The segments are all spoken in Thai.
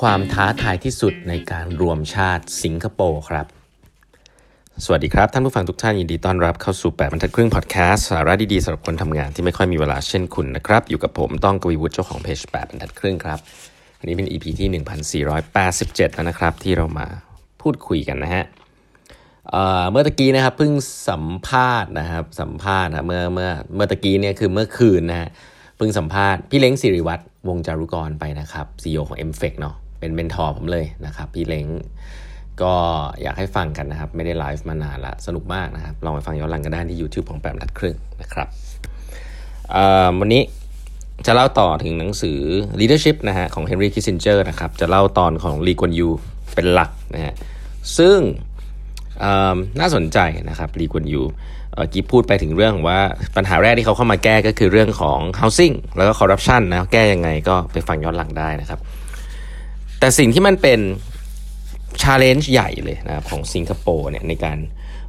ความท้าทายที่สุดในการรวมชาติสิงคโปร์ครับ สวัสดีครับ ท่านผู้ฟังทุกท่านยินดีต้อนรับเข้าสู่ 8บรรทัดครึ่งพอดแคสต์สาระดีๆสำหรับคนทำงานที่ไม่ค่อยมีเวลาเช่นคุณนะครับ อยู่กับผมต้องกวีวุฒิเจ้าของเพจ8บรรทัดครึ่งครับ อันนี้เป็น EP ที่ 1487 แล้วนะครับ ที่เรามาพูดคุยกันนะฮะเมื่อตะกี้นะครับเพิ่งสัมภาษณ์นะครับสัมภาษณ์นะเมื่อเมื่อเมื่อตะกี้เนี่ยคือเมื่อคืนนะฮะเพิ่งสัมภาษณ์พี่เล้งศิริวัฒน์วงศ์จารุกรไปนะครับ CEO ของ m f e c เนาะ เป็น mentor ผมเลยนะครับ พี่เล้งก็อยากให้ฟังกันนะครับ ไม่ได้ไลฟ์มานานละสนุกมากนะครับ ลองไปฟังย้อนหลังกันได้ที่ YouTube ของแปดบรรทัดครึ่งนะครับวันนี้จะเล่าต่อถึงหนังสือ leadership นะฮะของ Henry Kissinger นะครับ จะเล่าตอนของลีกวนยูเป็นหลักนะฮะซึ่งน่าสนใจนะครับลีกวนยูกีพูดไปถึงเรื่องว่าปัญหาแรกที่เขาเข้ามาแก้ก็คือเรื่องของ housing แล้วก็ corruption นะแก้ยังไงก็ไปฟังย้อนหลังได้นะครับ แต่สิ่งที่มันเป็น challenge ใหญ่เลยนะครับของสิงคโปร์เนี่ยในการ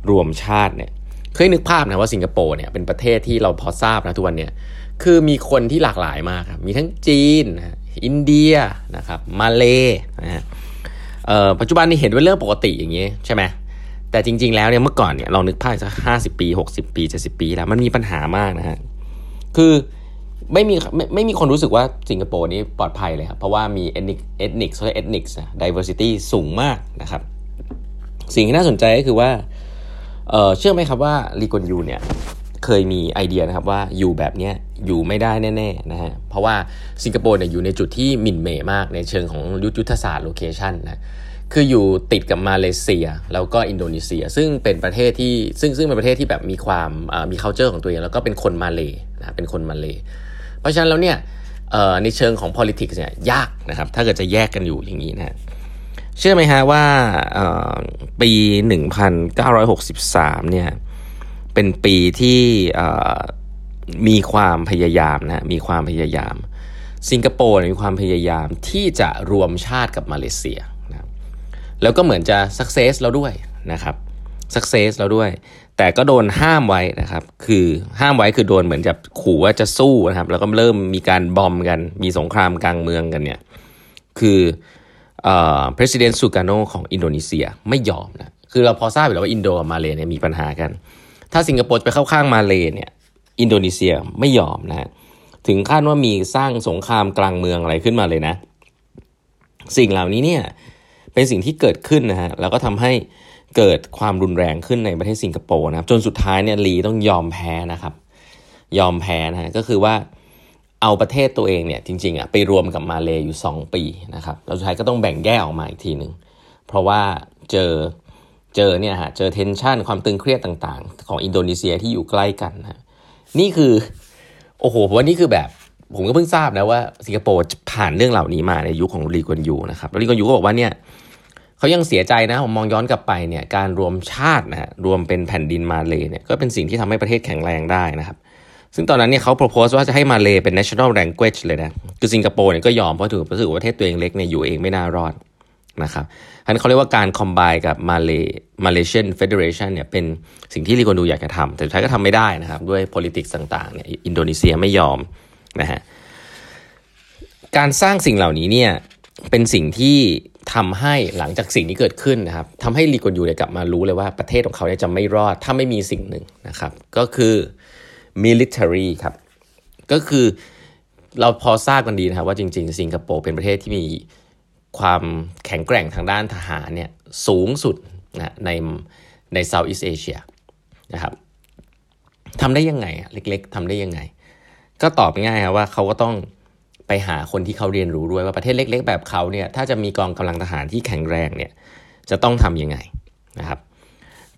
รวมชาติเนี่ยเคยนึกภาพนะว่าสิงคโปร์เนี่ยเป็นประเทศที่เราพอทราบนะทุกวันเนี่ยคือมีคนที่หลากหลายมากครับมีทั้งจีน อินเดียนะครับมาเลนะฮะปัจจุบันนี้เห็นเป็นเรื่องปกติอย่างนี้ใช่ไหมแต่จริง ๆ แล้วเนี่ยเมื่อก่อนเนี่ยเรานึกภาพสักห้าสิบปีหกสิบปีเจ็ดสิบปีแล้วมันมีปัญหามากนะฮะคือ ไม่มีไม่ไม่มีคนรู้สึกว่าสิงคโปร์นี้ปลอดภัยเลยครับเพราะว่ามี ethnic ethnic เขาเรียก ethnic diversity สูงมากนะครับ สิ่งที่น่าสนใจก็คือว่าเชื่อไหมครับว่าลีกวนยูเนี่ยเคยมีไอเดียนะครับว่าอยู่แบบนี้อยู่ไม่ได้แน่ๆนะฮะเพราะว่าสิงคโปร์เนี่ยอยู่ในจุดที่หมิ่นเหม่มากในเชิงของยุทธศาสตร์ location นะคืออยู่ติดกับมาเลเซีย แล้วก็อินโดนีเซีย ซึ่งเป็นประเทศที่ซึ่งซึ่งเป็นประเทศที่แบบมีความมี culture ของตัวเองแล้วก็เป็นคนมาเลยนะเป็นคนมาเลย ราะฉะนั้นแล้วเนี่ยในเชิงของ politics เนี่ยยากนะครับ ถ้าเกิดจะแยกกันอยู่อย่างนี้นะเชื่อไหมฮะว่าปี 1963 เนี่ยเป็นปีที่มีความพยายามนะมีความพยายาม สิงคโปร์มีความพยายามที่จะรวมชาติกับมาเลเซียแล้วก็เหมือนจะ success แล้วด้วยนะครับ success แล้วด้วย แต่ก็โดนห้ามไว้นะครับ คือห้ามไว้คือโดนเหมือนจะขู่ว่าจะสู้นะครับ แล้วก็เริ่มมีการ bomb กัน มีสงครามกลางเมืองกันเนี่ย คือเอ่อ president Sukarno ของอินโดนีเซียไม่ยอมนะ คือเราพอทราบอยู่แล้วว่าอินโดกับมาเลเนี่ยมีปัญหากัน ถ้าสิงคโปร์ไปเข้าข้างมาเลเนี่ย อินโดนีเซียไม่ยอมนะถึงขั้นว่ามีสร้างสงครามกลางเมืองอะไรขึ้นมาเลยนะ สิ่งเหล่านี้เนี่ยเป็นสิ่งที่เกิดขึ้นนะฮะ แล้วก็ทำให้ เกิดความรุนแรงขึ้นในประเทศสิงคโปร์นะครับ จนสุดท้ายเนี่ยลีต้องยอมแพ้นะครับ ยอมแพ้นะฮะก็คือว่าเอาประเทศตัวเองเนี่ยจริงๆอะไปรวมกับมาเลอยู่ 2 ปีนะครับแล้วสุดท้ายก็ต้องแบ่งแยกออกมาอีกทีหนึ่งเพราะว่าเจอเจอเนี่ยฮะเจอเทนชันความตึงเครียดต่างๆ ของอินโดนีเซียที่อยู่ใกล้กันนะนี่คือโอ้โหผมว่านี่คือแบบผมก็เพิ่งทราบนะว่าสิงคโปร์ผ่านเรื่องเหล่านี้มาในยุคของลีกวนยูนะครับแล้วลีกวนยูก็บอกว่าเนี่ย เขายังเสียใจนะผมมองย้อนกลับไปเนี่ยการรวมชาตินะฮะรวมเป็นแผ่นดินมาเลยเนี่ยก็เป็นสิ่งที่ทำให้ประเทศแข็งแรงได้นะครับซึ่งตอนนั้นเนี่ยเขา propose ว่าจะให้มาเลยเป็น national language เลยนะคือสิงคโปร์เนี่ยก็ยอมเพราะถือรู้สึกว่าประเทศตัวเองเล็กเนี่ยอยู่เองไม่น่ารอดนะครับอันนี้เขาเรียกว่าการ combine กับมาเล Malaysian Federation เนี่ยเป็นสิ่งที่ลีกอนดูอยากจะทำแต่สุดท้ายก็ทำไม่ได้นะครับด้วย politics ต่างๆเนี่ยอินโดนีเซียไม่ยอมนะฮะการสร้างสิ่งเหล่านี้เนี่ย เป็นสิ่งที่ทำให้หลังจากสิ่งนี้เกิดขึ้นนะครับทำให้ลีกอนยูเนี่ยกลับมารู้เลยว่าประเทศของเขาเนี่ยจะไม่รอดถ้าไม่มีสิ่งหนึ่งนะครับ ก็คือ military ครับ ก็คือเราพอทราบกันดีนะครับว่าจริง ๆ สิงคโปร์เป็นประเทศที่มีความแข็งแกร่งทางด้านทหารเนี่ยสูงสุดนะในใน Southeast Asia นะครับทำได้ยังไงเล็กๆทำได้ยังไง ก็ตอบง่ายครับว่าเขาก็ต้อง ไปหาคนที่เขาเรียนรู้ด้วยว่าประเทศเล็ก ๆ แบบเขาเนี่ยถ้าจะมีกองกำลังทหารที่แข็งแรงเนี่ยจะต้องทำยังไงนะครับ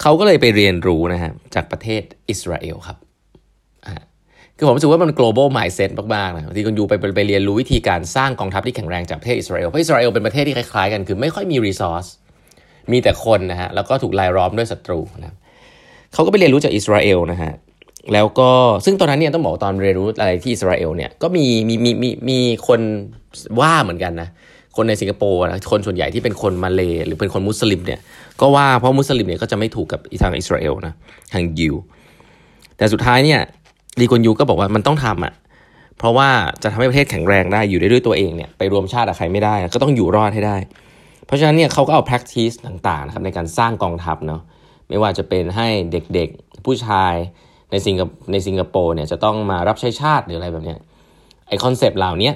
เขาก็เลยไปเรียนรู้นะฮะจากประเทศอิสราเอลครับคือผมรู้สึกว่ามัน global mindset มากๆนะที่คุณยูไปไปเรียนรู้วิธีการสร้างกองทัพที่แข็งแรงจากประเทศอิสราเอลเพราะอิสราเอลเป็นประเทศที่คล้ายๆกันคือไม่ค่อยมี resource มีแต่คนนะฮะแล้วก็ถูกลายล้อมด้วยศัตรูนะเขาก็ไปเรียนรู้จากอิสราเอลนะฮะ แล้วก็ซึ่งตอนนั้นเนี่ยต้องบอกตอนเรียนรู้อะไรที่อิสราเอลเนี่ยก็มีมีมีมีมีคนว่าเหมือนกันนะคนในสิงคโปร์นะคนส่วนใหญ่ที่เป็นคนมาเลหรือเป็นคนมุสลิมเนี่ยก็ว่าเพราะมุสลิมเนี่ยก็จะไม่ถูกกับทางอิสราเอลนะทางยิวแต่สุดท้ายเนี่ยลีกวนยูก็บอกว่ามันต้องทำอะเพราะว่าจะทำให้ประเทศแข็งแรงได้อยู่ได้ด้วยตัวเองเนี่ยไปรวมชาติกับใครไม่ได้ ก็ต้องอยู่รอดให้ได้ เพราะฉะนั้นเนี่ยเขาก็เอา practice ต่างๆนะครับในการสร้างกองทัพเนาะไม่ว่าจะเป็นให้เด็กๆผู้ชาย ในสิงคในสิงคโปร์เนี่ยจะต้องมารับใช้ชาติหรืออะไรแบบเนี้ยไอคอนเซปต์เหล่านี้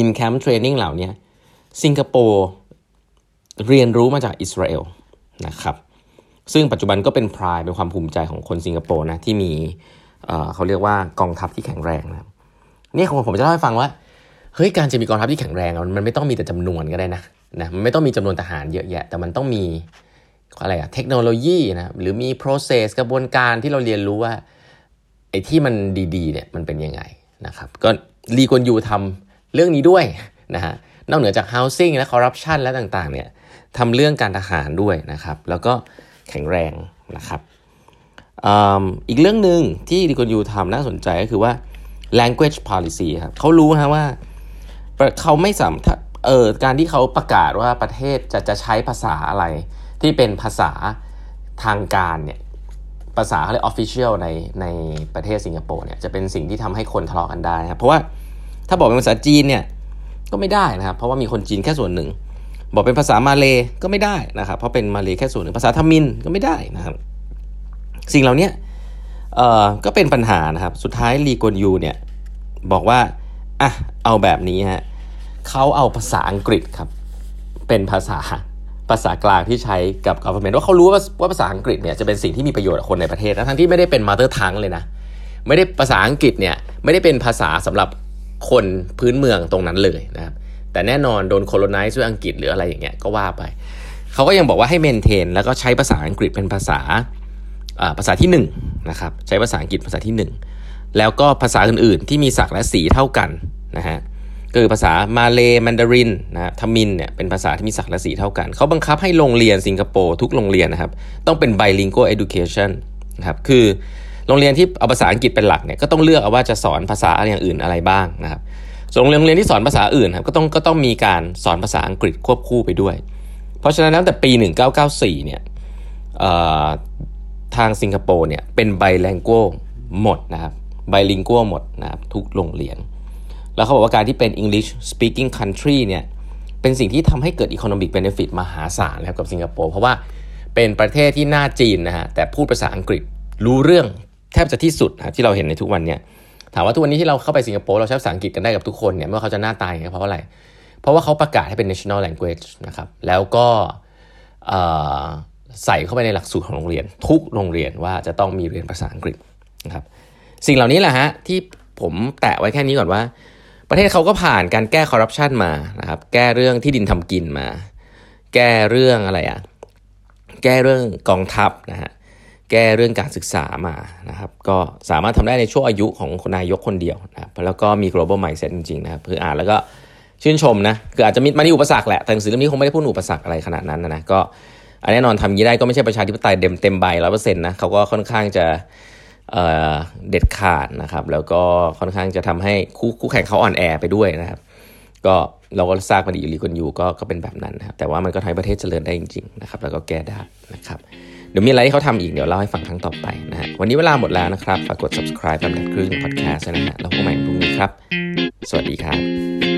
in camp training เหล่านี้สิงคโปร์เรียนรู้มาจากอิสราเอลนะครับซึ่งปัจจุบันก็เป็นพรายเป็นความภูมิใจของคนสิงคโปร์นะที่มีเขาเรียกว่ากองทัพที่แข็งแรงนะนี่ของผมจะเล่าให้ฟังว่าเฮ้ยการจะมีกองทัพที่แข็งแรงมันไม่ต้องมีแต่จำนวนก็ได้นะนะมันไม่ต้องมีจำนวนทหารเยอะแยะ แต่มันต้องมี อะไรอะเทคโนโลยีนะหรือมี process กระบวนการที่เราเรียนรู้ว่าไอ้ที่มันดีๆเนี่ยมันเป็นยังไงนะครับก็รีกวนยูทำเรื่องนี้ด้วยนะฮะนอกเหนือจาก housing และ corruption และต่างๆเนี่ยทำเรื่องการทหารด้วยนะครับ แล้วก็แข็งแรงนะครับอีกเรื่องหนึ่งที่ดีกวนยูทำน่าสนใจก็คือว่า language policy ครับเขารู้นะว่าเขาไม่สามารถ เออการที่เขาประกาศว่าประเทศจะจะใช้ภาษาอะไร ที่เป็นภาษาทางการเนี่ยภาษาเขาเรียก official ในในประเทศสิงคโปร์เนี่ยจะเป็นสิ่งที่ทำให้คนทะเลาะกันได้นะเพราะว่าถ้าบอกเป็นภาษาจีนเนี่ยก็ไม่ได้นะครับ เพราะว่ามีคนจีนแค่ส่วนหนึ่ง บอกเป็นภาษามาเลยก็ไม่ได้นะครับ เพราะเป็นมาเลยแค่ส่วนหนึ่งภาษาทมินก็ไม่ได้นะครับ สิ่งเหล่านี้เอ่อก็เป็นปัญหานะครับ สุดท้ายลีกวนยูเนี่ยบอกว่าอะเอาแบบนี้ฮะ เขาเอาภาษาอังกฤษครับ เป็นภาษาภาษากลางที่ใช้กับ government ว่าเขารู้ว่าว่าภาษาอังกฤษเนี่ยจะเป็นสิ่งที่มีประโยชน์กับคนในประเทศนะทั้งที่ไม่ได้เป็น mother tongue เลยนะไม่ได้ภาษาอังกฤษเนี่ยไม่ได้เป็นภาษาสำหรับคนพื้นเมืองตรงนั้นเลยนะครับแต่แน่นอนโดนโคโลไนซ์ด้วยอังกฤษหรืออะไรอย่างเงี้ยก็ว่าไป เขาก็ยังบอกว่าให้เมนเทนแล้วก็ใช้ภาษาอังกฤษเป็นภาษาภาษาที่1นนะครับใช้ภาษาอังกฤษภาษาที่ 1 แล้วก็ภาษาอื่นๆ ที่มีศักและสีเท่ากันนะฮะ คือภาษามาเลยมันดารินนะทมินเนี่ยเป็นภาษาที่มีศักและสีเท่ากัน เขาบังคับให้โรงเรียนสิงคโปร์ทุกโรงเรียนนะครับ ต้องเป็น bilingual education นะครับคือโรงเรียนที่เอาภาษาอังกฤษเป็นหลักเนี่ยก็ต้องเลือกเอาว่าจะสอนภาษาอะไรอย่างอื่นอะไรบ้างนะครับส่วนโรงเรียนที่สอนภาษาอื่นครับก็ต้องก็ต้องมีการสอนภาษาอังกฤษควบคู่ไปด้วย เพราะฉะนั้นตั้งแต่ปี 1994เนี่ยทางสิงคโปร์เนี่ยเป็นไบแลงโกหมดนะครับไบลิงโกหมดนะครับทุกโรงเรียน แล้วเขาบอกว่าการที่เป็น English speaking country เนี่ยเป็นสิ่งที่ทำให้เกิด economic benefit มหาศาลแล้วกับสิงคโปร์เพราะว่าเป็นประเทศที่หน้าจีนนะฮะแต่พูดภาษาอังกฤษรู้เรื่องแทบจะที่สุดนะที่เราเห็นในทุกวันเนี่ยถามว่าทุกวันนี้ที่เราเข้าไปสิงคโปร์เราใช้ภาษาอังกฤษกันได้กับทุกคนเนี่ยเมื่อเขาจะหน้าตายเพราะอะไร เพราะว่าเขาประกาศให้เป็น national language นะครับแล้วก็ใส่เข้าไปในหลักสูตรของโรงเรียน ทุกโรงเรียนว่าจะต้องมีเรียนภาษาอังกฤษนะครับสิ่งเหล่านี้แหละฮะที่ผมแตะไว้แค่นี้ก่อนว่า ประเทศเขาก็ผ่านการแก้คอร์รัปชันมานะครับ แก้เรื่องที่ดินทำกินมา แก้เรื่องอะไรอะ่ะ แก้เรื่องกองทัพนะฮะ แก้เรื่องการศึกษามานะครับ ก็สามารถทำได้ในช่วงอายุของนายกคนเดียวนะครับแล้วก็มี global mindset จริงๆนะครับคืออ่านแล้วก็ชื่นชมนะ คืออาจจะมีมันมีอุปสรรคแหละ แต่หนังสือเล่มนี้คงไม่ได้พูดอุปสรรคอะไรขนาดนั้นนะ ก็แน่นอนทำยี้ได้ก็ไม่ใช่ประชาธิปไตยเต็มเต็มใบร้อยเปอร์เซ็นต์นะเขาก็ค่อนข้างจะ เด็ดขาดนะครับ แล้วก็ค่อนข้างจะทำให้คู่คู่แข่งเขาอ่อนแอไปด้วยนะครับ ก็เราก็ทราบมาดีอยู่ลีกันอยู่ก็ก็เป็นแบบนั้นนะครับแต่ว่ามันก็ทำให้ประเทศเจริญได้จริงๆนะครับแล้วก็แก้ได้นะครับเดี๋ยวมีอะไรที่เขาทำอีกเดี๋ยวเล่าให้ฟังครั้งต่อไปนะฮะวันนี้เวลาหมดแล้วนะครับฝากกด subscribe แบมดัดครึ่ง podcast นะฮะแล้วพบกันใหม่พรุ่งนี้ครับ สวัสดีครับ